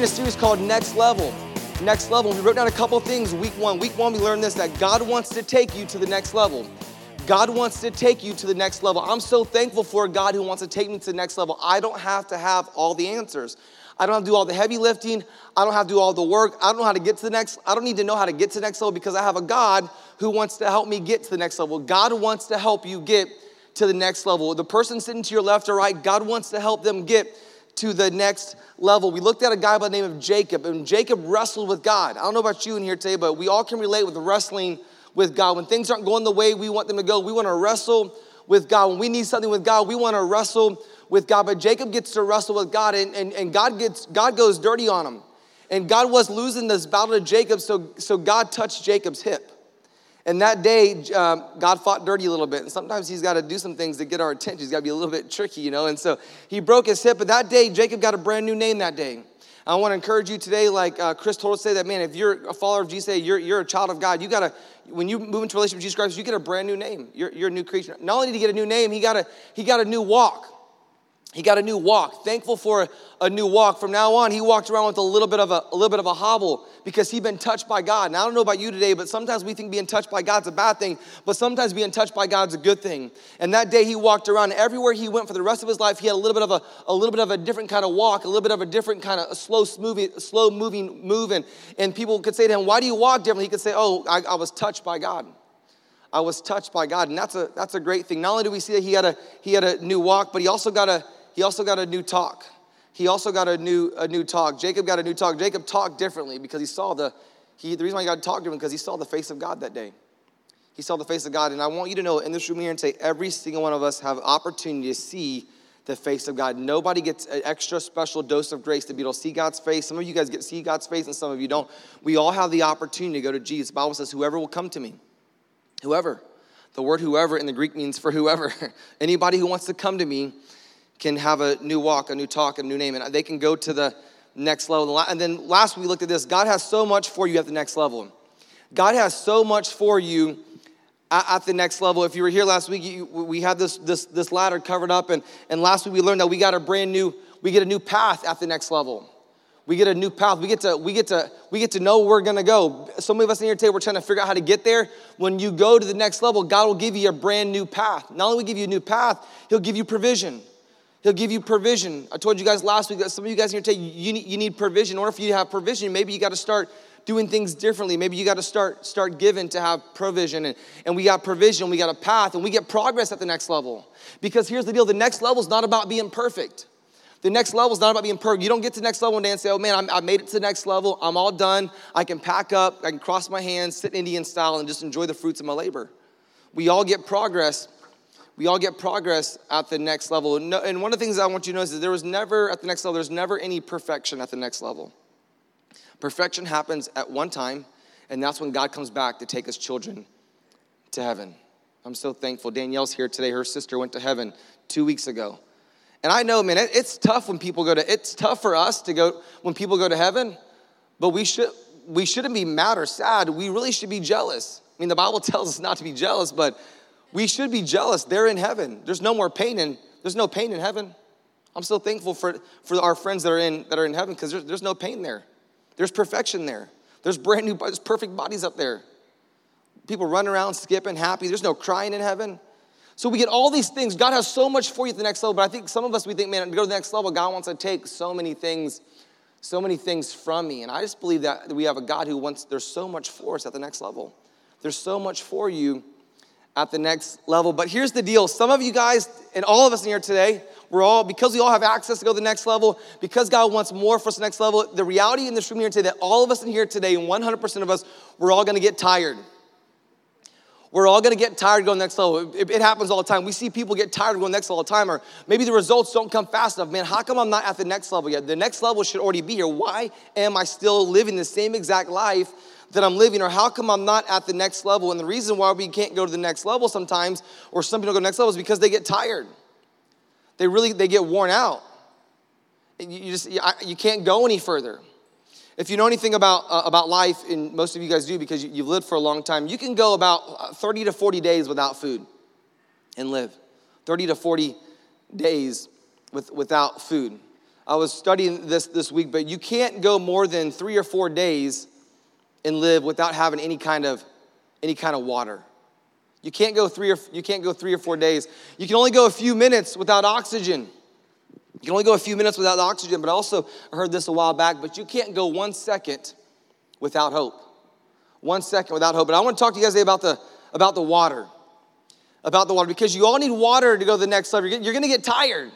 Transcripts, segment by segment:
in a series called Next Level. Next Level. We wrote down a couple things. Week one. Week one, we learned this that God wants to take you to the next level. God wants to take you to the next level. I'm so thankful for a God who wants to take me to the next level. I don't have to have all the answers. I don't have to do all the heavy lifting. I don't have to do all the work. I don't know how to get to the next. I don't need to know how to get to the next level because I have a God who wants to help me get to the next level. God wants to help you get to the next level. The person sitting to your left or right, God wants to help them get to the next level. We looked at a guy by the name of Jacob, and Jacob wrestled with God. I don't know about you in here today, but we all can relate with wrestling with God. When things aren't going the way we want them to go, we want to wrestle with God. When we need something with God, we want to wrestle with God. But Jacob gets to wrestle with God, and, and, and God gets God goes dirty on him. And God was losing this battle to Jacob, so, so God touched Jacob's hip. And that day, um, God fought dirty a little bit. And sometimes he's got to do some things to get our attention. He's got to be a little bit tricky, you know. And so he broke his hip. But that day, Jacob got a brand new name that day. I want to encourage you today, like uh, Chris told us, say that, man, if you're a follower of Jesus, you're, you're a child of God, you got to, when you move into relationship with Jesus Christ, you get a brand new name. You're, you're a new creature. Not only did he get a new name, he got a, he got a new walk. He got a new walk. Thankful for a, new walk. From now on, he walked around with a little bit of a, a little bit of a hobble because he'd been touched by God. Now I don't know about you today, but sometimes we think being touched by God's a bad thing, but sometimes being touched by God's a good thing. And that day he walked around. Everywhere he went for the rest of his life, he had a little bit of a, a little bit of a different kind of walk, a little bit of a different kind of slow moving, slow moving move. And, and people could say to him, "Why do you walk differently?" He could say, "Oh, I, I was touched by God." I was touched by God, and that's a that's a great thing. Not only do we see that he had a he had a new walk, but he also got a he also got a new talk. He also got a new, a new talk. Jacob got a new talk. Jacob talked differently because he saw the, he, the reason why he got to talk to him because he saw the face of God that day. He saw the face of God. And I want you to know in this room here and say every single one of us have opportunity to see the face of God. Nobody gets an extra special dose of grace to be able to see God's face. Some of you guys get to see God's face and some of you don't. We all have the opportunity to go to Jesus. The Bible says, whoever will come to me. Whoever. The word whoever in the Greek means for whoever. Anybody who wants to come to me can have a new walk, a new talk, a new name, and they can go to the next level. And then last we looked at this God has so much for you at the next level. God has so much for you at, the next level. If you were here last week, we had this, this, this ladder covered up, and, and last week we learned that we got a brand new, we get a new path at the next level. We get a new path. We get to, we get to, we get to know where we're gonna go. Some of us in here today, we're trying to figure out how to get there. When you go to the next level, God will give you a brand new path. Not only will give you a new path, He'll give you provision. He'll give you provision. I told you guys last week that some of you guys here today, you need, you need provision. Order for you have provision, maybe you got to start doing things differently. Maybe you got to start start giving to have provision. And, and we got provision, we got a path, and we get progress at the next level. Because here's the deal the next level is not about being perfect. The next level is not about being perfect. You don't get to the next level one day and say, oh man, i made it to the next level. I'm all done. I can pack up, I can cross my hands, sit Indian style, and just enjoy the fruits of my labor. We all get progress we all get progress at the next level. And one of the things I want you to notice is there was never, at the next level, there's never any perfection at the next level. Perfection happens at one time, and that's when God comes back to take his children to heaven. I'm so thankful. Danielle's here today. Her sister went to heaven two weeks ago. And I know, man, it's tough when people go to, it's tough for us to go, when people go to heaven, but we should, we shouldn't be mad or sad. We really should be jealous. I mean, the Bible tells us not to be jealous, but we should be jealous. They're in heaven. There's no more pain in, there's no pain in heaven. I'm so thankful for, for our friends that are in, that are in heaven because there's, there's no pain there. There's perfection there. There's brand new, there's perfect bodies up there. People run around, skipping, happy. There's no crying in heaven. So we get all these things. God has so much for you at the next level, but I think some of us, we think, man, to go to the next level, God wants to take so many things, so many things from me. And I just believe that we have a God who wants, there's so much for us at the next level. There's so much for you at the next level. But here's the deal some of you guys, and all of us in here today, we're all, because we all have access to go to the next level, because God wants more for us the next level, the reality in this room here today that all of us in here today, 100% of us, we're all gonna get tired. We're all gonna get tired going next level. It, it, happens all the time. We see people get tired going next level all the time, or maybe the results don't come fast enough. Man, how come I'm not at the next level yet? The next level should already be here. Why am I still living the same exact life that I'm living, or how come I'm not at the next level? And the reason why we can't go to the next level sometimes, or some people go to the next level, is because they get tired. They really they get worn out. You just you can't go any further. If you know anything about, uh, about life, and most of you guys do because you, have lived for a long time, you can go about uh, 30 to 40 days without food and live. 30 to 40 days with, without food. I was studying this this week, but you can't go more than three or four days and live without having any kind of any kind of water. You can't go three or you can't go three or four days. You can only go a few minutes without oxygen. You can only go a few minutes without oxygen, but also I heard this a while back, but you can't go one second without hope. One second without hope. But I want to talk to you guys today about the about the water. About the water, because you all need water to go to the next level. You're gonna get tired.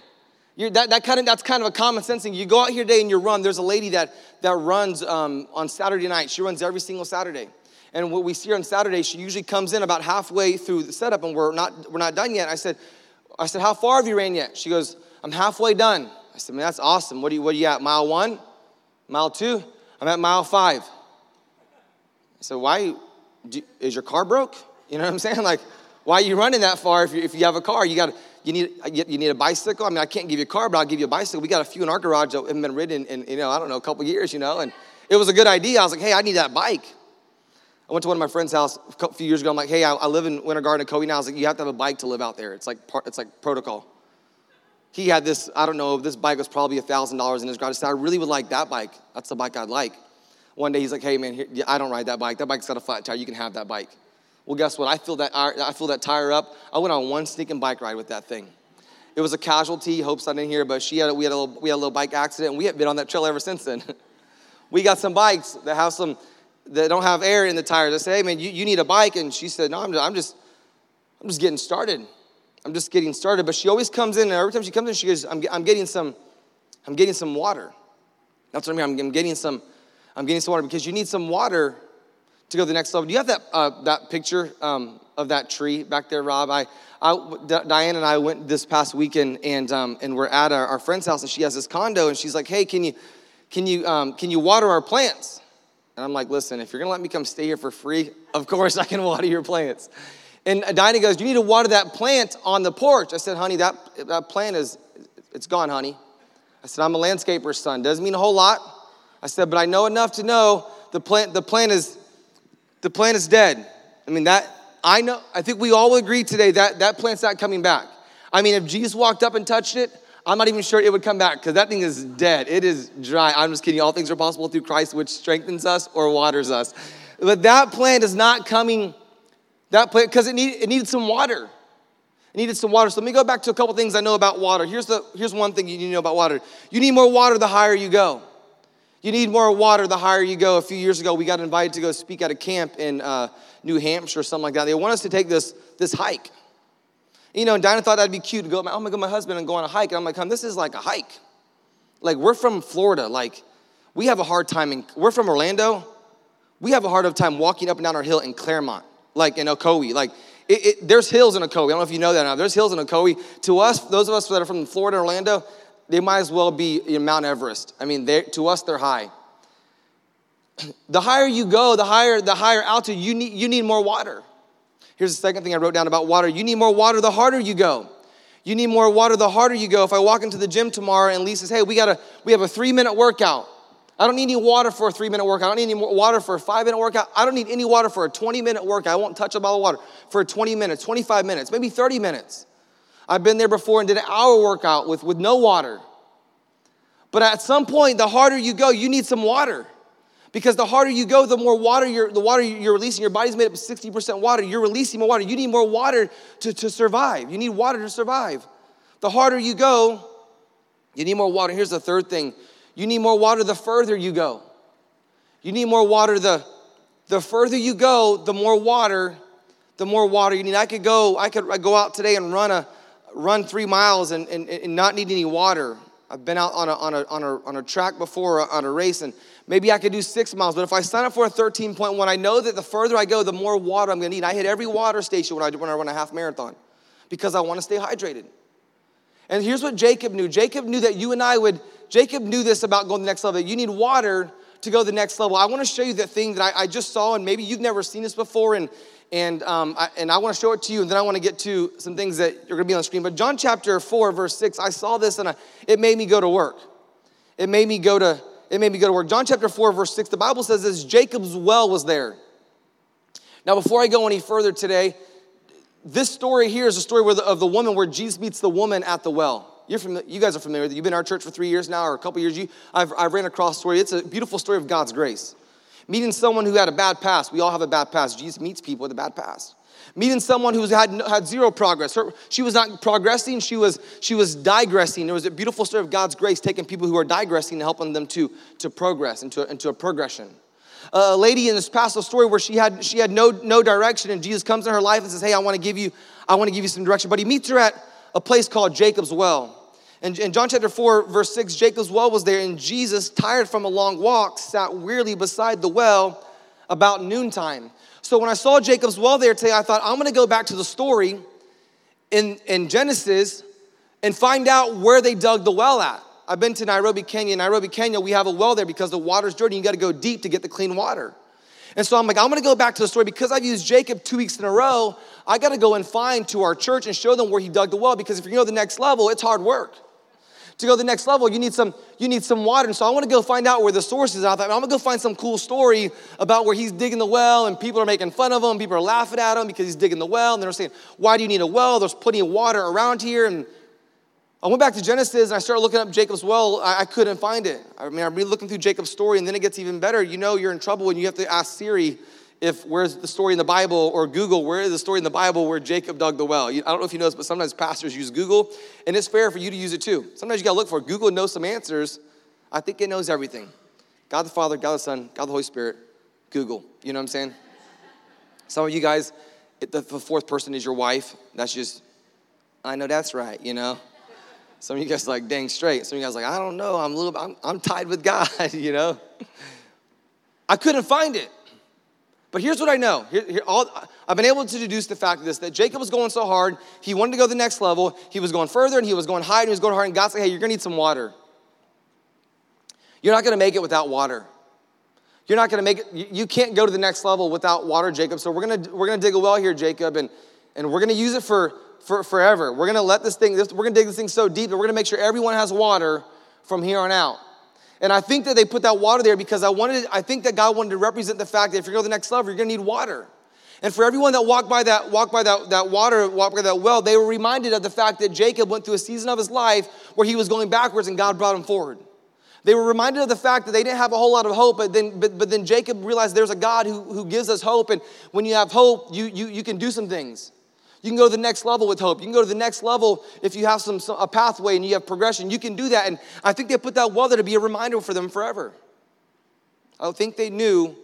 You're, that, that kind of, that's kind of a common sense thing. You go out here today and you run. There's a lady that, that runs um, on Saturday night. She runs every single Saturday. And what we see her on Saturday, she usually comes in about halfway through the setup and we're not, we're not done yet. I said, I said, how far have you ran yet? She goes, I'm halfway done. I said, man, that's awesome. What are you, what are you at? Mile one? Mile two? I'm at mile five. I said, why? Do, is your car broke? You know what I'm saying? Like, why are you running that far if you, if you have a car? You got to, you need, you need a bicycle? I mean, I can't give you a car, but I'll give you a bicycle. We got a few in our garage that haven't been ridden in, you know, I don't know, a couple years, you know, and it was a good idea. I was like, hey, I need that bike. I went to one of my friend's house a few years ago. I'm like, hey, I, I live in Winter Garden, Cody now. I was like, you have to have a bike to live out there. It's like, it's like protocol. He had this, I don't know, this bike was probably $1,000 in his garage. I said, I really would like that bike. That's the bike I'd like. One day he's like, hey, man, here, I don't ride that bike. That bike's got a flat tire. You can have that bike. Well, guess what? I filled that, I filled that tire up. I went on one sneaking bike ride with that thing. It was a casualty. Hope's I didn't in here, but she had we had a little, we had a little bike accident, and we have been on that trail ever since then. we got some bikes that have some that don't have air in the tires. I said, "Hey, man, you, you need a bike," and she said, "No, I'm just, I'm just I'm just getting started. I'm just getting started." But she always comes in, and every time she comes in, she goes, "I'm, I'm getting some I'm getting some water." That's what I mean. I'm, I'm getting some I'm getting some water because you need some water to go to the next level. Do you have that uh, that picture um, of that tree back there, Rob? I, I D- Diane and I went this past weekend, and um, and we're at our, our, friend's house, and she has this condo, and she's like, "Hey, can you can you um, can you water our plants?" And I'm like, "Listen, if you're gonna let me come stay here for free, of course I can water your plants." And Diana goes, "You need to water that plant on the porch." I said, "Honey, that that plant is it's gone, honey." I said, "I'm a landscaper's son. Doesn't mean a whole lot." I said, "But I know enough to know the plant the plant is the plant is dead. I mean, that, I know, I think we all agree today that that plant's not coming back. I mean, if Jesus walked up and touched it, I'm not even sure it would come back because that thing is dead. It is dry. I'm just kidding. All things are possible through Christ, which strengthens us or waters us. But that plant is not coming, that plant, because it, need, it needed some water. It needed some water. So let me go back to a couple things I know about water. Here's, the, here's one thing you need to know about water you need more water the higher you go. You need more water the higher you go. A few years ago, we got invited to go speak at a camp in uh, New Hampshire or something like that. They want us to take this, this hike. You know, and Dinah thought that'd be cute to go, oh my God, my husband and go on a hike. And I'm like, come, this is like a hike. Like, we're from Florida. Like, we have a hard time, in, we're from Orlando. We have a hard time walking up and down our hill in Clermont, like in Ocoee. Like, it, it, there's hills in Ocoee. I don't know if you know that now. There's hills in Ocoee. To us, those of us that are from Florida, Orlando, they might as well be in Mount Everest. I mean, to us, they're high. The higher you go, the higher the higher altitude, you need, you need more water. Here's the second thing I wrote down about water. You need more water the harder you go. You need more water the harder you go. If I walk into the gym tomorrow and Lee says, hey, we got a we have a three minute workout. I don't need any water for a three minute workout. I don't need any water for a five minute workout. I don't need any water for a 20 minute workout. I won't touch a bottle of water for 20 minutes, 25 minutes, maybe 30 minutes. I've been there before and did an hour workout with, with no water. But at some point, the harder you go, you need some water. Because the harder you go, the more water you're, the water you're releasing. Your body's made up of 60% water. You're releasing more water. You need more water to, to survive. You need water to survive. The harder you go, you need more water. Here's the third thing. You need more water the further you go. You need more water the, the further you go, the more water, the more water you need. I could go, I could go out today and run a, run three miles and, and, and not need any water. I've been out on a, on a, on a, on a track before uh, on a race, and maybe I could do six miles. But if I sign up for a 13.1, I know that the further I go, the more water I'm gonna need. I hit every water station when I, when I run a half marathon because I wanna stay hydrated. And here's what Jacob knew Jacob knew that you and I would, Jacob knew this about going to the next level. You need water to go to the next level. I wanna show you the thing that I, I just saw, and maybe you've never seen this before, and and, um, I, and I want to show it to you, and then I want to get to some things that you're going to be on the screen. But John chapter 4, verse 6, I saw this and I, it made me go to work. It made me go to, it made me go to work. John chapter 4, verse 6, the Bible says this Jacob's well was there. Now, before I go any further today, this story here is a story the, of the woman where Jesus meets the woman at the well. You're familiar, you guys are familiar with it. You've been in our church for three years now, or a couple years. You, I've, I've ran across story. It's a beautiful story of God's grace. Meeting someone who had a bad past. We all have a bad past. Jesus meets people with a bad past. Meeting someone who had, had zero progress. Her, she was not progressing, she was, she was digressing. There was a beautiful story of God's grace taking people who are digressing and helping them to, to progress into, into a progression. a lady in this pastoral story where she had, she had no, no direction, and Jesus comes in her life and says, Hey, I want to give you, I want to give you some direction. But he meets her at a place called Jacob's Well. And in John chapter 4, verse 6, Jacob's well was there, and Jesus, tired from a long walk, sat wearily beside the well about noontime. So when I saw Jacob's well there today, I thought, I'm gonna go back to the story in, in Genesis and find out where they dug the well at. I've been to Nairobi, Kenya. Nairobi, Kenya, we have a well there because the water's dirty. You gotta go deep to get the clean water. And so I'm like, I'm gonna go back to the story because I've used Jacob two weeks in a row. I gotta go and find to our church and show them where he dug the well because if you know the next level, it's hard work to go to the next level, you need some, you need some water. And so I want to go find out where the source is. I thought, I'm gonna go find some cool story about where he's digging the well and people are making fun of him, people are laughing at him because he's digging the well, and they're saying, Why do you need a well? There's plenty of water around here. And I went back to Genesis and I started looking up Jacob's well. I, I couldn't find it. I mean, I'm really looking through Jacob's story, and then it gets even better. You know, you're in trouble when you have to ask Siri if where's the story in the Bible or Google, where is the story in the Bible where Jacob dug the well? I don't know if you know this, but sometimes pastors use Google, and it's fair for you to use it too. Sometimes you gotta look for it. Google knows some answers. I think it knows everything. God the Father, God the Son, God the Holy Spirit, Google. You know what I'm saying? Some of you guys, the fourth person is your wife. That's just, I know that's right, you know? Some of you guys like, dang straight. Some of you guys like, I don't know, I'm a little, I'm, I'm tied with God, you know? I couldn't find it. But here's what I know. Here, here, all, I've been able to deduce the fact of this that Jacob was going so hard, he wanted to go to the next level. He was going further and he was going higher and he was going hard. And God said, Hey, you're going to need some water. You're not going to make it without water. You're not going to make it, you, can't go to the next level without water, Jacob. So we're going to, we're going to dig a well here, Jacob, and, and we're going to use it for, for forever. We're going to let this thing, this, we're going to dig this thing so deep that we're going to make sure everyone has water from here on out. And I think that they put that water there because I wanted, I think that God wanted to represent the fact that if you're going to the next level, you're going to need water. And for everyone that walked by that, walked by that, that water, walked by that well, they were reminded of the fact that Jacob went through a season of his life where he was going backwards and God brought him forward. They were reminded of the fact that they didn't have a whole lot of hope, but then, but, but then Jacob realized there's a God who, who gives us hope. And when you have hope, you, you, you can do some things. You can go to the next level with hope. You can go to the next level if you have some, some, a pathway and you have progression. You can do that. And I think they put that well there to be a reminder for them forever. I don't think they knew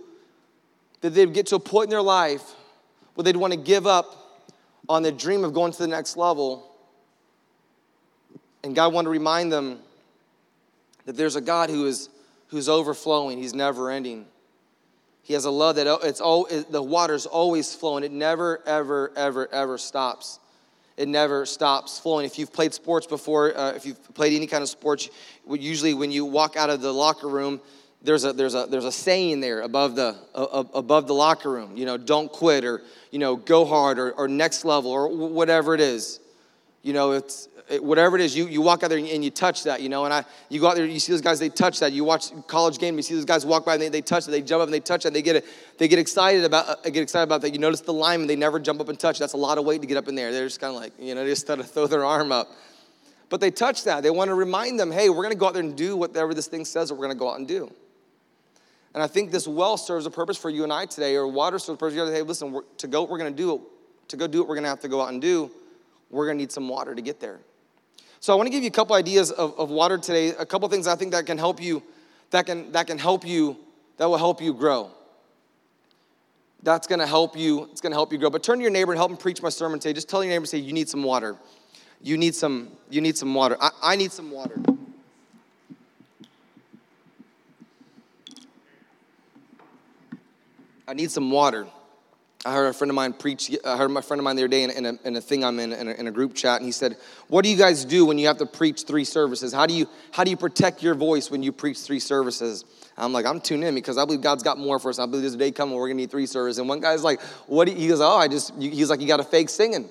that they'd get to a point in their life where they'd want to give up on the dream of going to the next level. And God wanted to remind them that there's a God who is who's overflowing, He's never ending. He has a love that it's all, the water's always flowing. It never, ever, ever, ever stops. It never stops flowing. If you've played sports before, uh, if you've played any kind of sports, usually when you walk out of the locker room, there's a there's a there's a saying there above the uh, above the locker room. You know, don't quit or you know go hard or, or next level or whatever it is. You know, it's whatever it is, you, you walk out there and you touch that, you know. And I, you go out there, you see those guys, they touch that. You watch college game, you see those guys walk by and they, they touch it, they jump up and they touch it. They get it, they get excited about uh, get excited about that. You notice the linemen, they never jump up and touch. That's a lot of weight to get up in there. They're just kind of like, you know, they just kind throw their arm up. But they touch that. They want to remind them, hey, we're going to go out there and do whatever this thing says that we're going to go out and do. And I think this well serves a purpose for you and I today, or water serves a purpose. You hey, listen, to go, we're going to do it. To go do it, we're going to have to go out and do. We're going to need some water to get there. So I want to give you a couple ideas of, of water today, a couple things I think that can help you, that can, that can help you, that will help you grow. That's gonna help you, it's gonna help you grow. But turn to your neighbor and help him preach my sermon today. Just tell your neighbor, say, you need some water. You need some, you need some water. I, I need some water. I need some water. I heard a friend of mine preach, I heard my friend of mine the other day in, in, a, in a thing I'm in, in a, in a, group chat, and he said, What do you guys do when you have to preach three services? How do you, how do you protect your voice when you preach three services? I'm like, I'm tuned in because I believe God's got more for us. I believe there's a day coming we're gonna need three services. And one guy's like, What he goes, Oh, I just, he's like, You got to fake singing.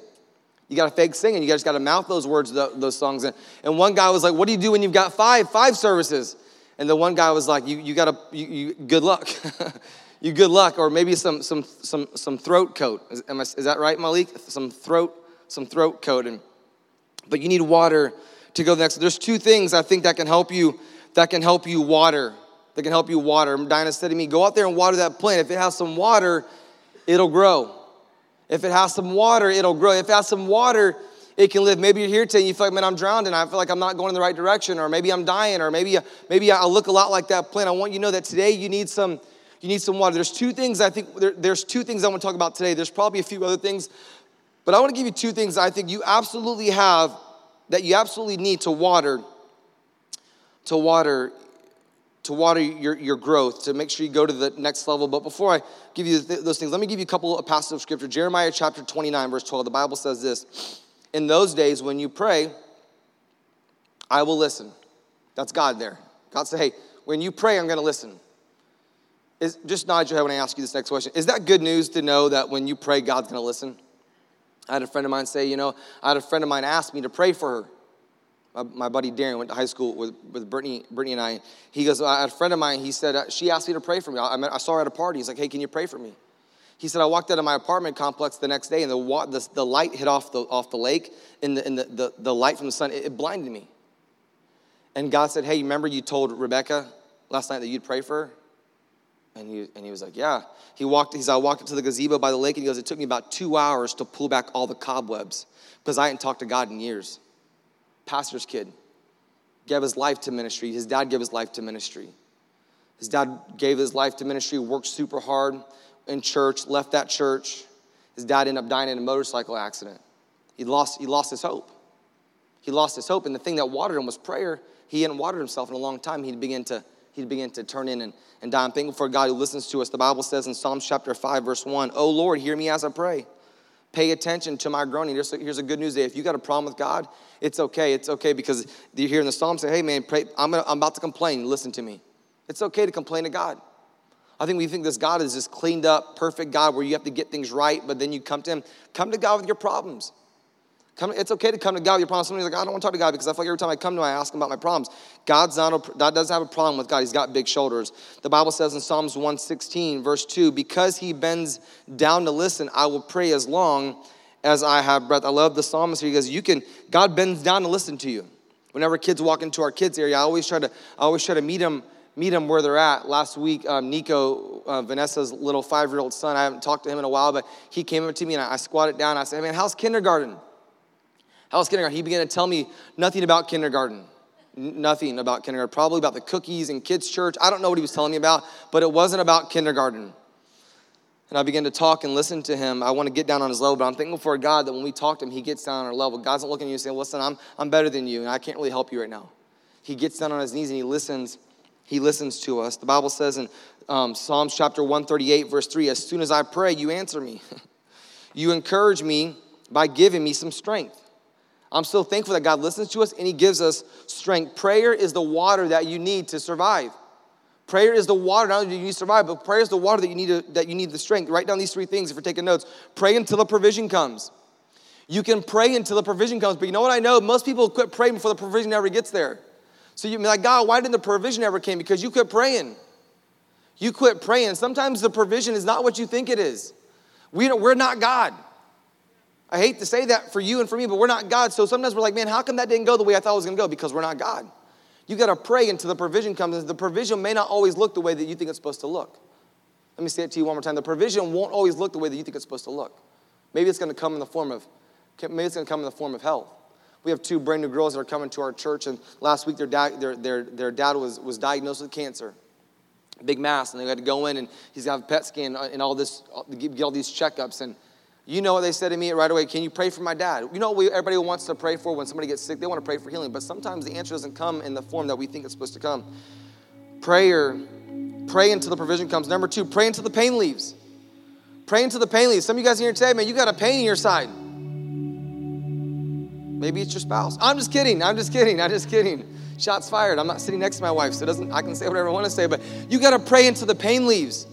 You got to fake singing. You just got to mouth those words, those songs. And, and one guy was like, What do you do when you've got five, five services? And the one guy was like, You, you got to, you, you, good luck. you good luck, or maybe some some some some throat coat. Is, I, is that right, Malik? Some throat some throat coat, and but you need water to go next. There's two things I think that can help you, that can help you water. That can help you water. Dinah said to me, go out there and water that plant. If it has some water, it'll grow. If it has some water, it'll grow. If it has some water, it can live. Maybe you're here today and you feel like, man, I'm drowning. I feel like I'm not going in the right direction, or maybe I'm dying, or maybe, maybe I look a lot like that plant. I want you to know that today you need some, you need some water. There's two things I think, there, there's two things I want to talk about today. There's probably a few other things, but I want to give you two things I think you absolutely have that you absolutely need to water, to water, to water your, your growth, to make sure you go to the next level. But before I give you those things, let me give you a couple of passages of scripture. Jeremiah chapter 29, verse 12, the Bible says this In those days when you pray, I will listen. That's God there. God said, hey, when you pray, I'm going to listen. Is, just nod your head when I ask you this next question. Is that good news to know that when you pray, God's going to listen? I had a friend of mine say, you know, I had a friend of mine ask me to pray for her. My, my buddy Darren went to high school with, with Brittany, Brittany and I. He goes, I had a friend of mine, he said, uh, she asked me to pray for me. I, I saw her at a party. He's like, hey, can you pray for me? He said, I walked out of my apartment complex the next day and the, the, the light hit off the, off the lake and, the, and the, the, the light from the sun, it, it blinded me. And God said, hey, remember you told Rebecca last night that you'd pray for her? And he, and he was like, Yeah. He walked, he's, I walked into the gazebo by the lake and he goes, It took me about two hours to pull back all the cobwebs because I hadn't talked to God in years. Pastor's kid gave his life to ministry. His dad gave his life to ministry. His dad gave his life to ministry, worked super hard in church, left that church. His dad ended up dying in a motorcycle accident. He lost, he lost his hope. He lost his hope. And the thing that watered him was prayer. He hadn't watered himself in a long time. He'd begin to he'd begin to turn in and, and die. I'm thankful for God who listens to us. The Bible says in Psalms chapter 5, verse 1, Oh Lord, hear me as I pray. Pay attention to my groaning. Here's a, here's a good news day. If you got a problem with God, it's okay. It's okay because you hear in the Psalm say, hey man, pray, I'm, gonna, I'm about to complain. Listen to me. It's okay to complain to God. I think we think this God is this cleaned up, perfect God where you have to get things right, but then you come to Him. Come to God with your problems. Come, it's okay to come to God with your problems. Somebody's like, I don't want to talk to God because I feel like every time I come to him, I ask him about my problems. God's not a, God doesn't have a problem with God. He's got big shoulders. The Bible says in Psalms 116, verse 2, because he bends down to listen, I will pray as long as I have breath. I love the psalmist here because you can, God bends down to listen to you. Whenever kids walk into our kids area, I always try to, I always try to meet them, meet them where they're at. Last week, um, Nico, uh, Vanessa's little five-year-old son, I haven't talked to him in a while, but he came up to me and I, I squatted down. I said, hey, man, how's kindergarten? How's kindergarten? He began to tell me nothing about kindergarten. Nothing about kindergarten. Probably about the cookies and kids' church. I don't know what he was telling me about, but it wasn't about kindergarten. And I began to talk and listen to him. I want to get down on his level, but I'm thankful for God that when we talk to him, he gets down on our level. God's not looking at you and saying, Listen, I'm, I'm better than you, and I can't really help you right now. He gets down on his knees and he listens. He listens to us. The Bible says in um, Psalms chapter 138, verse 3 As soon as I pray, you answer me. you encourage me by giving me some strength. I'm so thankful that God listens to us and He gives us strength. Prayer is the water that you need to survive. Prayer is the water not only do you need to survive, but prayer is the water that you need to, that you need the strength. Write down these three things if you're taking notes. Pray until the provision comes. You can pray until the provision comes, but you know what I know? Most people quit praying before the provision ever gets there. So you're like, God, why didn't the provision ever came? Because you quit praying. You quit praying. Sometimes the provision is not what you think it is. We we're not God. I hate to say that for you and for me, but we're not God. So sometimes we're like, man, how come that didn't go the way I thought it was going to go? Because we're not God. You got to pray until the provision comes. The provision may not always look the way that you think it's supposed to look. Let me say it to you one more time. The provision won't always look the way that you think it's supposed to look. Maybe it's going to come in the form of, maybe it's going to come in the form of health. We have two brand new girls that are coming to our church, and last week their dad, their, their, their dad was, was diagnosed with cancer big mass, and they had to go in and he's got a PET scan uh, and all this, uh, get all these checkups. And you know what they said to me right away? Can you pray for my dad? You know what everybody wants to pray for when somebody gets sick? They want to pray for healing, but sometimes the answer doesn't come in the form that we think it's supposed to come. Prayer, pray until the provision comes. Number two, pray until the pain leaves. Pray until the pain leaves. Some of you guys in here today, man, you got a pain in your side. Maybe it's your spouse. I'm just kidding. I'm just kidding. I'm just kidding. Shots fired. I'm not sitting next to my wife, so doesn't. I can say whatever I want to say, but you got to pray until the pain leaves.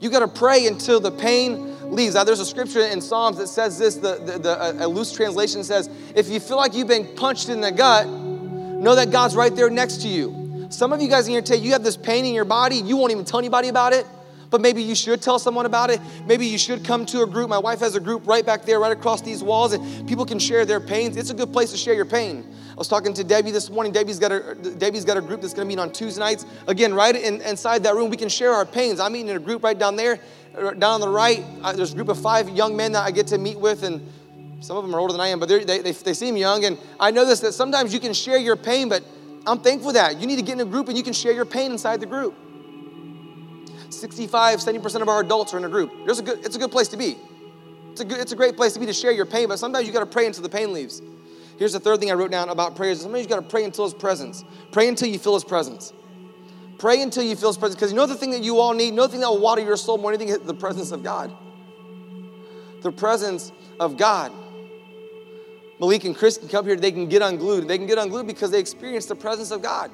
You got to pray until the pain leaves. Now, there's a scripture in Psalms that says this the, the, the, a loose translation says, If you feel like you've been punched in the gut, know that God's right there next to you. Some of you guys in here today, you have this pain in your body, you won't even tell anybody about it. but maybe you should tell someone about it. Maybe you should come to a group. My wife has a group right back there, right across these walls, and people can share their pains. It's a good place to share your pain. I was talking to Debbie this morning. Debbie's got a Debbie's got a group that's going to meet on Tuesday nights. Again, right in, inside that room, we can share our pains. I'm meeting in a group right down there, down on the right. There's a group of five young men that I get to meet with, and some of them are older than I am, but they, they, they seem young. And I know this that sometimes you can share your pain, but I'm thankful that you need to get in a group and you can share your pain inside the group. 65, 70% of our adults are in a group. There's a good, it's a good place to be. It's a, good, it's a great place to be to share your pain, but sometimes you got to pray until the pain leaves. Here's the third thing I wrote down about prayers. Sometimes you got to pray until His presence. Pray until you feel His presence. Pray until you feel His presence. Because you know the thing that you all need, no thing that will water your soul more than anything, the presence of God. The presence of God. Malik and Chris can come here, they can get unglued. They can get unglued because they experience the presence of God.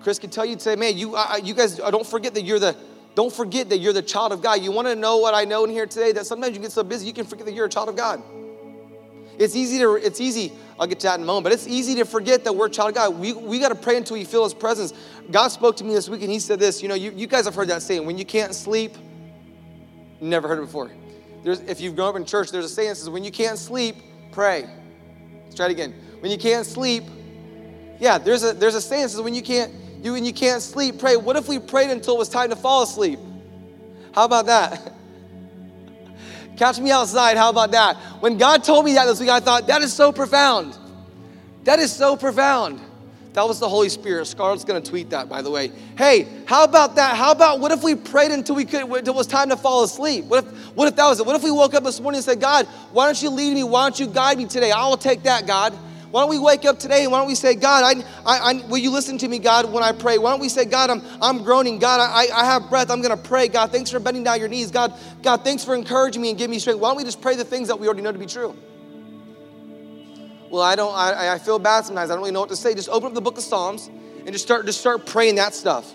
Chris can tell you say, man, you, I, you guys, uh, don't forget that you're the, don't forget that you're the child of God. You want to know what I know in here today? That sometimes you get so busy you can forget that you're a child of God. It's easy to, it's easy, I'll get to that in a moment, but it's easy to forget that we're child of God. We, we got to pray until we feel His presence. God spoke to me this week and He said this, you know, you, you guys have heard that saying, when you can't sleep, never heard it before. There's, if you've grown up in church, there's a saying that says, when you can't sleep, pray. Let's try it again. When you can't sleep, yeah, there's a, there's a saying that says, when you can't, you and you can't sleep, pray. What if we prayed until it was time to fall asleep? How about that? Catch me outside, how about that? When God told me that this week, I thought, that is so profound. That is so profound. That was the Holy Spirit. Scarlett's gonna tweet that, by the way. Hey, how about that? How about what if we prayed until we could until it was time to fall asleep? What if what if that was it? What if we woke up this morning and said, God, why don't you lead me? Why don't you guide me today? I will take that, God. Why don't we wake up today and why don't we say, God, I, I, I, will you listen to me, God, when I pray? Why don't we say, God, I'm, I'm groaning. God, I, I have breath. I'm going to pray. God, thanks for bending down your knees. God, God, thanks for encouraging me and giving me strength. Why don't we just pray the things that we already know to be true? Well, I don't, I, I feel bad sometimes. I don't really know what to say. Just open up the book of Psalms and just start, just start praying that stuff.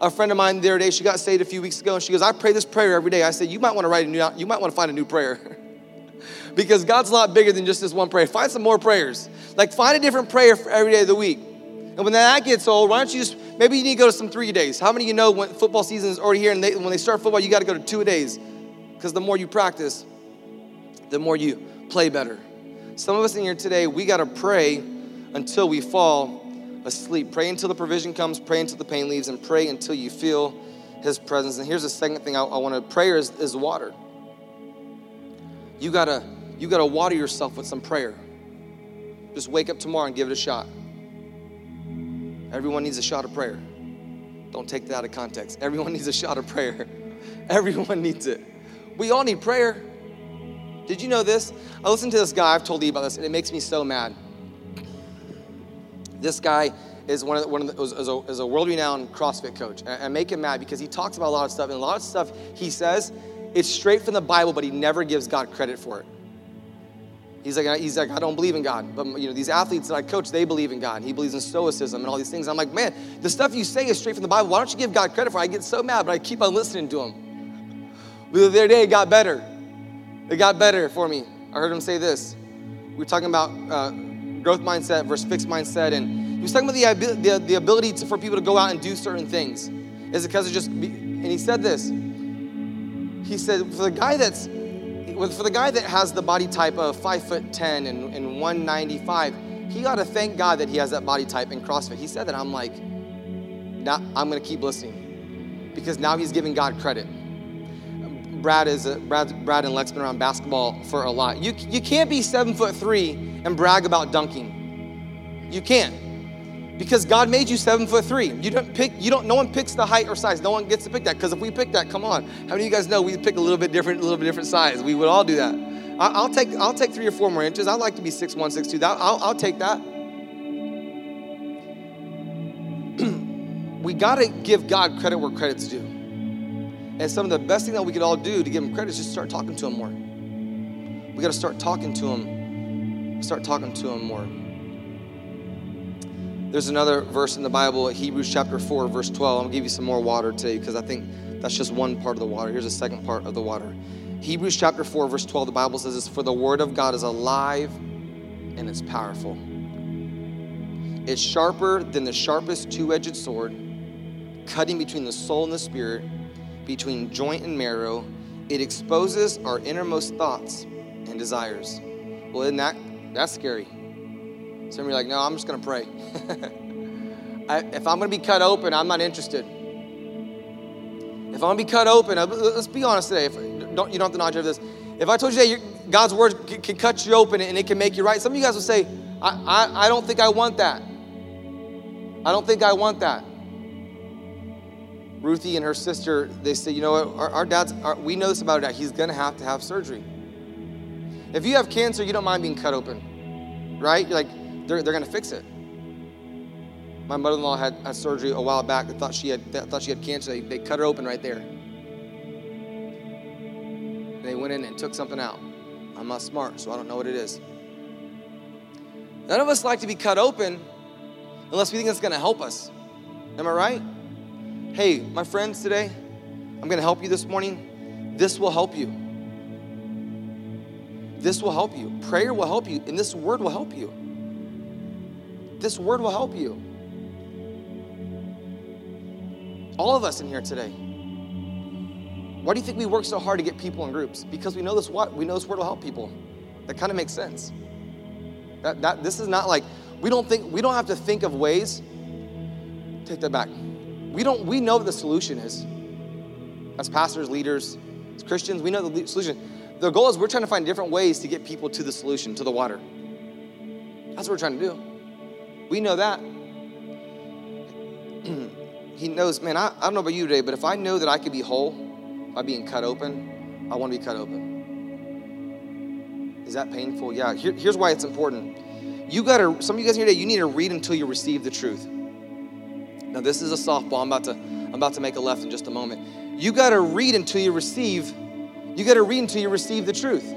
A friend of mine the other day, she got saved a few weeks ago, and she goes, I pray this prayer every day. I said, You might want to write a new, you might want to find a new prayer. because God's a lot bigger than just this one prayer. Find some more prayers. Like find a different prayer for every day of the week. And when that gets old, why don't you just maybe you need to go to some three days? How many of you know when football season is already here and they, when they start football, you got to go to two days? Because the more you practice, the more you play better. Some of us in here today, we got to pray until we fall asleep. Pray until the provision comes, pray until the pain leaves, and pray until you feel His presence. And here's the second thing I, I want to prayer is, is water. You gotta you gotta water yourself with some prayer. Just wake up tomorrow and give it a shot. Everyone needs a shot of prayer. Don't take that out of context. Everyone needs a shot of prayer. Everyone needs it. We all need prayer. Did you know this? I listened to this guy, I've told you about this, and it makes me so mad. This guy is one of the, one of the, is a, is a world-renowned CrossFit coach. And I make him mad because he talks about a lot of stuff, and a lot of stuff he says, it's straight from the Bible, but he never gives God credit for it. He's like, he's like, I don't believe in God. But you know, these athletes that I coach, they believe in God. He believes in stoicism and all these things. I'm like, man, the stuff you say is straight from the Bible. Why don't you give God credit for it? I get so mad, but I keep on listening to him. But The other day, it got better. It got better for me. I heard him say this. We are talking about uh, growth mindset versus fixed mindset, and he was talking about the, the, the ability to, for people to go out and do certain things. Is it because of just, and he said this. He said, for the guy that's for the guy that has the body type of five foot 10 and, and 195, he got to thank God that he has that body type in CrossFit. He said that. I'm like, now I'm to keep listening because now he's giving God credit. Brad is a, Brad, Brad and Lex been around basketball for a lot. You, you can't be seven foot three and brag about dunking. You can't because God made you seven foot three. You don't pick, you don't, no one picks the height or size. No one gets to pick that. Because if we pick that, come on. How many of you guys know we pick a little bit different, a little bit different size? We would all do that. I, will take, I'll take three or four more inches. I'd like to be six one, six two. That, I'll, I'll take that. we got to give God credit where credit's due. And some of the best thing that we could all do to give him credit is just start talking to him more. We got to start talking to him, start talking to him more. There's another verse in the Bible, Hebrews chapter 4, verse 12. I'm gonna give you some more water today because I think that's just one part of the water. Here's the second part of the water. Hebrews chapter 4, verse 12, the Bible says this For the word of God is alive and it's powerful. It's sharper than the sharpest two edged sword, cutting between the soul and the spirit, between joint and marrow. It exposes our innermost thoughts and desires. Well, isn't that that's scary? Some of you are like, no, I'm just gonna pray. I, if I'm gonna be cut open, I'm not interested. If I'm gonna be cut open, uh, let's be honest today. If, don't, you don't have to nod your this. If I told you that God's word can, can, cut you open and it can make you right, some of you guys will say, I, I, I don't think I want that. I don't think I want that. Ruthie and her sister, they say, you know what, our, our dad's, our, we know this about our dad. He's gonna have to have surgery. If you have cancer, you don't mind being cut open, right? You're like, they're, they're gonna fix it. My mother-in-law had, surgery a while back. They thought she had, thought she had cancer. They, they cut her open right there. They went in and took something out. I'm not smart, so I don't know what it is. None of us like to be cut open unless we think it's gonna help us. Am I right? Hey, my friends, today, I'm gonna help you this morning. This will help you. This will help you. Prayer will help you, and this word will help you. This word will help you. All of us in here today. Why do you think we work so hard to get people in groups? Because we know this what we know this word will help people. That kind of makes sense. That, that this is not like we don't think we don't have to think of ways. Take that back. We don't we know what the solution is. As pastors, leaders, as Christians, we know the solution. The goal is we're trying to find different ways to get people to the solution, to the water. That's what we're trying to do. We know that. he knows, man, I, I don't know about you today, but if I know that I could be whole by being cut open, I want to be cut open. Is that painful? Yeah. Here, here's why it's important. You got to, some of you guys here today, you need to read until you receive the truth. Now, this is a softball. I'm about to, I'm about to make a left in just a moment. You got to read until you receive, you got to read until you receive the truth.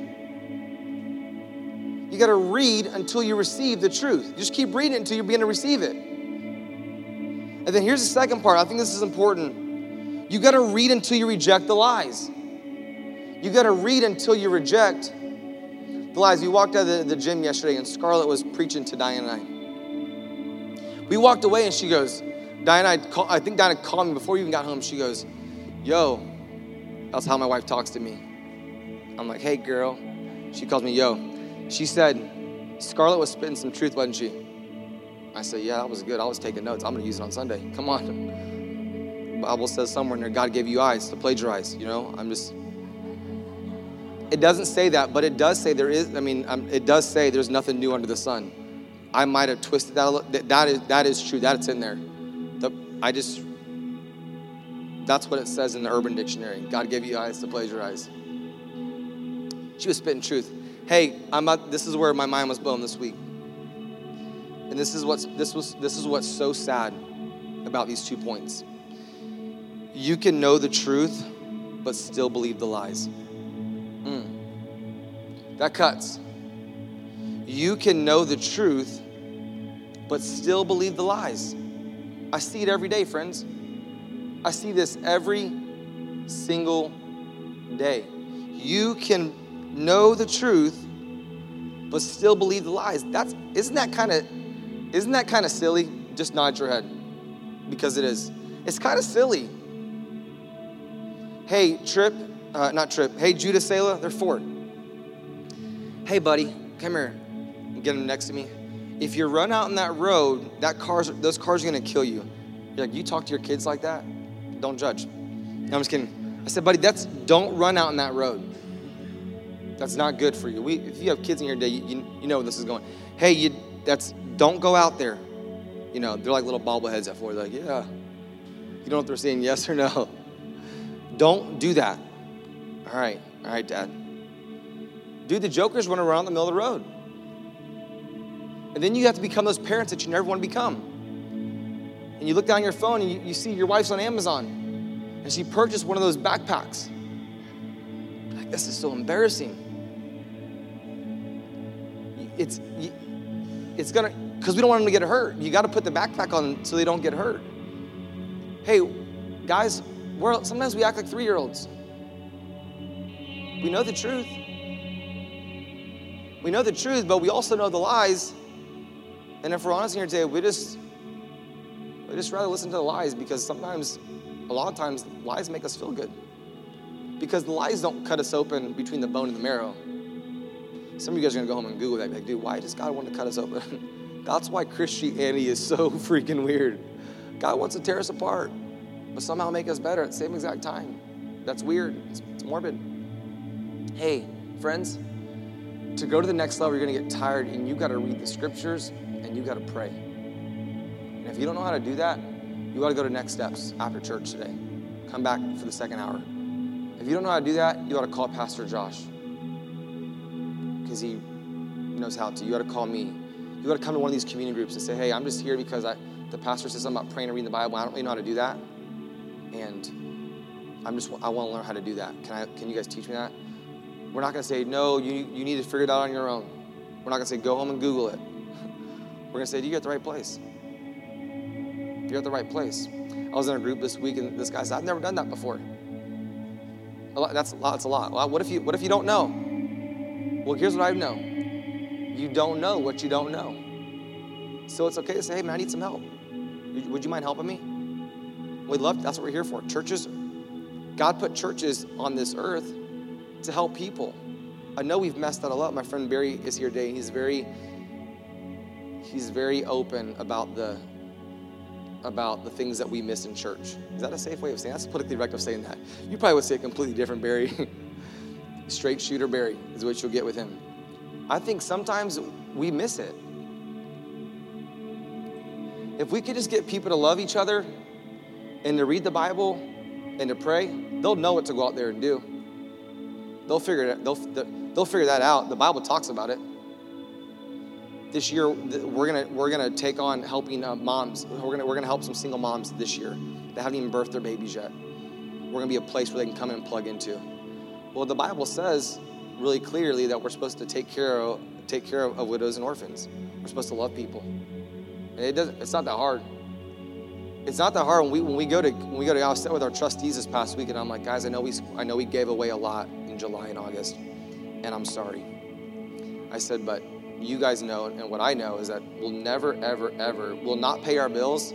You got to read until you receive the truth. Just keep reading until you begin to receive it. And then here's the second part. I think this is important. You got to read until you reject the lies. You got to read until you reject the lies. We walked out of the, the gym yesterday, and Scarlett was preaching to Diane and I. We walked away, and she goes, Diane, I, call, I think Diana called me before you even got home. She goes, Yo, that's how my wife talks to me. I'm like, Hey, girl. She calls me Yo. She said, Scarlett was spitting some truth, wasn't she? I said, Yeah, that was good. I was taking notes. I'm going to use it on Sunday. Come on. The Bible says somewhere in there, God gave you eyes to plagiarize. You know, I'm just. It doesn't say that, but it does say there is. I mean, um, it does say there's nothing new under the sun. I might have twisted that. A little, that, is that is true. That's in there. The, I just. That's what it says in the Urban Dictionary. God gave you eyes to plagiarize. She was spitting truth. Hey, I'm about, this is where my mind was blown this week. And this is what's this was this is what's so sad about these two points. You can know the truth, but still believe the lies. Mm. That cuts. You can know the truth, but still believe the lies. I see it every day, friends. I see this every single day. You can know the truth, but still believe the lies. That's isn't that kind of isn't that kind of silly? Just nod your head. Because it is. It's kind of silly. Hey, Trip, uh, not Trip. Hey, Judah Selah, they're Ford. Hey, buddy, come here. Get him next to me. If you run out on that road, that cars, those cars are gonna kill you. You're like, you talk to your kids like that? Don't judge. No, I'm just kidding. I said, buddy, that's don't run out on that road. That's not good for you. We, if you have kids in your day, you, you, know this is going. Hey, you, that's don't go out there. You know, they're like little bobbleheads at four. They're like, yeah. You don't know if they're saying yes or no. Don't do that. All right, all right, Dad. Dude, the joker's running around the middle of the road. And then you have to become those parents that you never want to become. And you look down your phone and you, you see your wife's on Amazon and she purchased one of those backpacks. Like, this is so embarrassing. It's, it's gonna, because we don't want them to get hurt. You got to put the backpack on so they don't get hurt. Hey, guys, we're, sometimes we act like three year olds. We know the truth. We know the truth, but we also know the lies. And if we're honest here today, we just we just rather listen to the lies because sometimes a lot of times lies make us feel good because the lies don't cut us open between the bone and the marrow. Some of you guys are gonna go home and Google that, like, dude, why does God want to cut us open? That's why Christianity is so freaking weird. God wants to tear us apart, but somehow make us better at the same exact time. That's weird. It's, it's morbid. Hey, friends, to go to the next level, you're gonna get tired and you gotta read the scriptures and you gotta pray. And if you don't know how to do that, you gotta go to next steps after church today. Come back for the second hour. If you don't know how to do that, you ought to call Pastor Josh because he knows how to. You got to call me. You got to come to one of these community groups and say, hey, I'm just here because I, the pastor says something about praying and reading the Bible. I don't really know how to do that. And I'm just, I want to learn how to do that. Can, I, can you guys teach me that? We're not going to say, no, you, you need to figure it out on your own. We're not going to say, go home and Google it. We're going to say, you're at the right place. You're at the right place. I was in a group this week, and this guy said, I've never done that before. That's a lot. That's a lot. Well, what if you What if you don't know? Well, here's what I know. You don't know what you don't know. So it's okay to say, "Hey, man, I need some help. Would you mind helping me?" We love. That's what we're here for. Churches. God put churches on this earth to help people. I know we've messed that a lot. My friend Barry is here today. He's very he's very open about the about the things that we miss in church. Is that a safe way of saying? That's politically correct of saying that. You probably would say it completely different, Barry. Straight shooter Barry is what you'll get with him. I think sometimes we miss it. If we could just get people to love each other and to read the Bible and to pray, they'll know what to go out there and do. They'll figure it. They'll they'll figure that out. The Bible talks about it this year we're gonna we're gonna take on helping uh, moms. We're gonna we're gonna help some single moms this year that haven't even birthed their babies yet. We're gonna be a place where they can come and plug into. Well, the Bible says really clearly that we're supposed to take care of take care of, of widows and orphans. We're supposed to love people, and it doesn't. It's not that hard. It's not that hard when we when we go to when we go to. I was with our trustees this past week, and I'm like, guys, I know we I know we gave away a lot in July and August, and I'm sorry. I said, but you guys know and what I know is that we'll never, ever, ever, we'll not pay our bills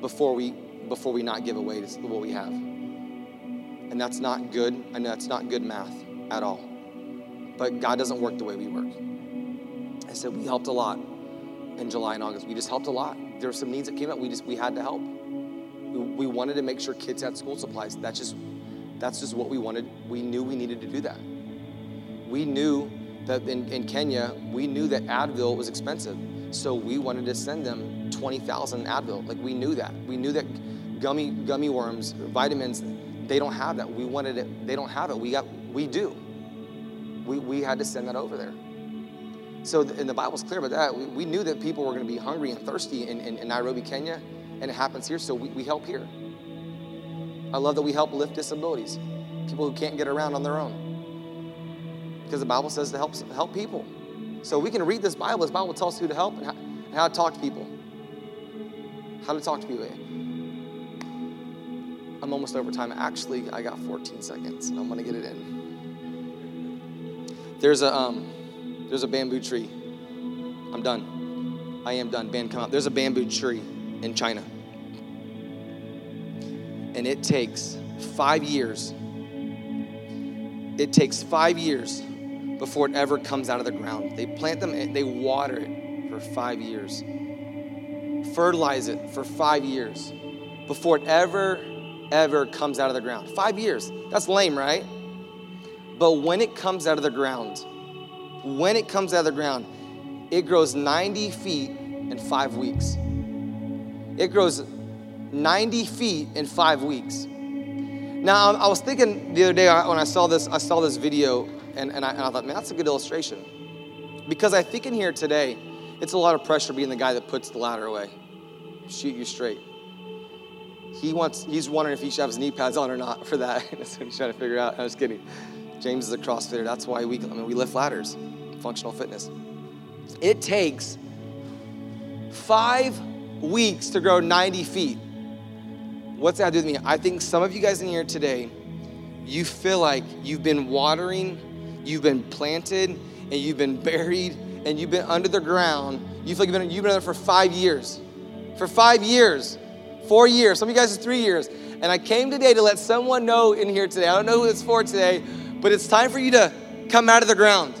before we before we not give away what we have. And that's not good. I know that's not good math at all. But God doesn't work the way we work. I said we helped a lot in July and August. We just helped a lot. There were some needs that came up. We just we had to help. We, we wanted to make sure kids had school supplies. That's just that's just what we wanted. We knew we needed to do that. We knew that in, in Kenya, we knew that Advil was expensive. So we wanted to send them 20,000 Advil. Like we knew that. We knew that gummy gummy worms, vitamins, they don't have that. We wanted it, they don't have it. We got we do. We, we had to send that over there. So, and the Bible's clear about that. We, we knew that people were going to be hungry and thirsty in, in, in, Nairobi, Kenya, and it happens here, so we, we help here. I love that we help lift disabilities, people who can't get around on their own because the Bible says to help, help people. So we can read this Bible. This Bible will tell us who to help and how, and how to talk to people. How to talk to people. I'm almost over time. Actually, I got 14 seconds, and I'm gonna get it in. There's a um, there's a bamboo tree. I'm done. I am done. Band, come out. There's a bamboo tree in China, and it takes five years. It takes five years before it ever comes out of the ground. They plant them, they water it for five years, fertilize it for five years before it ever, ever comes out of the ground. Five years. That's lame, right? But when it comes out of the ground, when it comes out of the ground, it grows 90 feet in five weeks. It grows 90 feet in five weeks. Now, I was thinking the other day when I saw this, I saw this video and, and, I, and I thought, man, that's a good illustration. Because I think in here today, it's a lot of pressure being the guy that puts the ladder away, shoot you straight. He wants, he's wondering if he should have his knee pads on or not for that. That's what he's trying to figure out. I was kidding. James is a CrossFitter. That's why we, I mean, we lift ladders, functional fitness. It takes five weeks to grow 90 feet. What's that do with me? I think some of you guys in here today, you feel like you've been watering you've been planted and you've been buried and you've been under the ground. You feel like you've been, you've been there for five years. For five years, four years, some of you guys is three years. And I came today to let someone know in here today. I don't know who it's for today, but it's time for you to come out of the ground.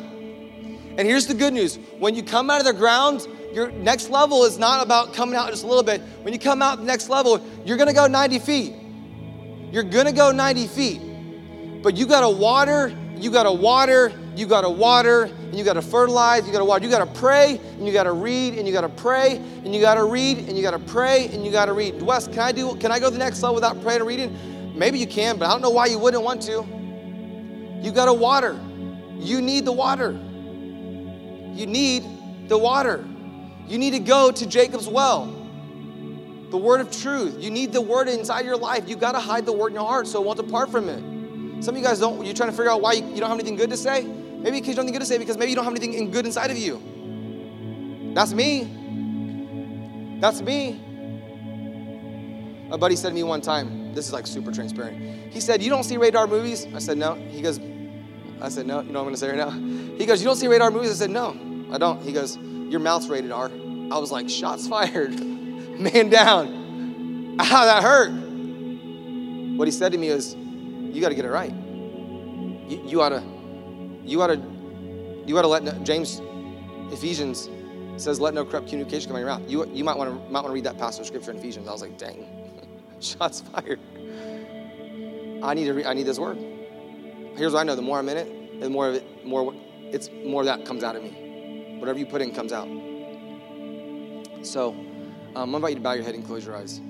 And here's the good news when you come out of the ground, your next level is not about coming out just a little bit. When you come out the next level, you're gonna go 90 feet. You're gonna go 90 feet. But you gotta water, you gotta water, you gotta water, and you gotta fertilize, you gotta water. You gotta pray, and you gotta read, and you gotta pray, and you gotta read, and you gotta pray, and you gotta read. Wes, can I do can I go to the next level without praying and reading? Maybe you can, but I don't know why you wouldn't want to. You gotta water. You need the water. You need the water. You need to go to Jacob's well. The word of truth. You need the word inside your life. You got to hide the word in your heart so it won't depart from it. Some of you guys don't, you're trying to figure out why you, you don't have anything good to say. Maybe because you don't anything good to say because maybe you don't have anything good inside of you. That's me. That's me. A buddy said to me one time, this is like super transparent. He said, You don't see rated R movies? I said, No. He goes, I said, No. You know what I'm gonna say right now? He goes, You don't see rated R movies? I said, No, I don't. He goes, Your mouth's rated R. I was like, Shots fired. Man down. Ah, that hurt. What he said to me is, You gotta get it right. You, you oughta, you oughta, you oughta let no, James, Ephesians says, Let no corrupt communication come out your mouth. You, you might wanna, might wanna read that passage of scripture in Ephesians. I was like, Dang, shots fired. I need to re- I need this word. Here's what I know: the more I'm in it, the more of it, more it's more that comes out of me. Whatever you put in comes out. So, um, I'm about you to bow your head and close your eyes.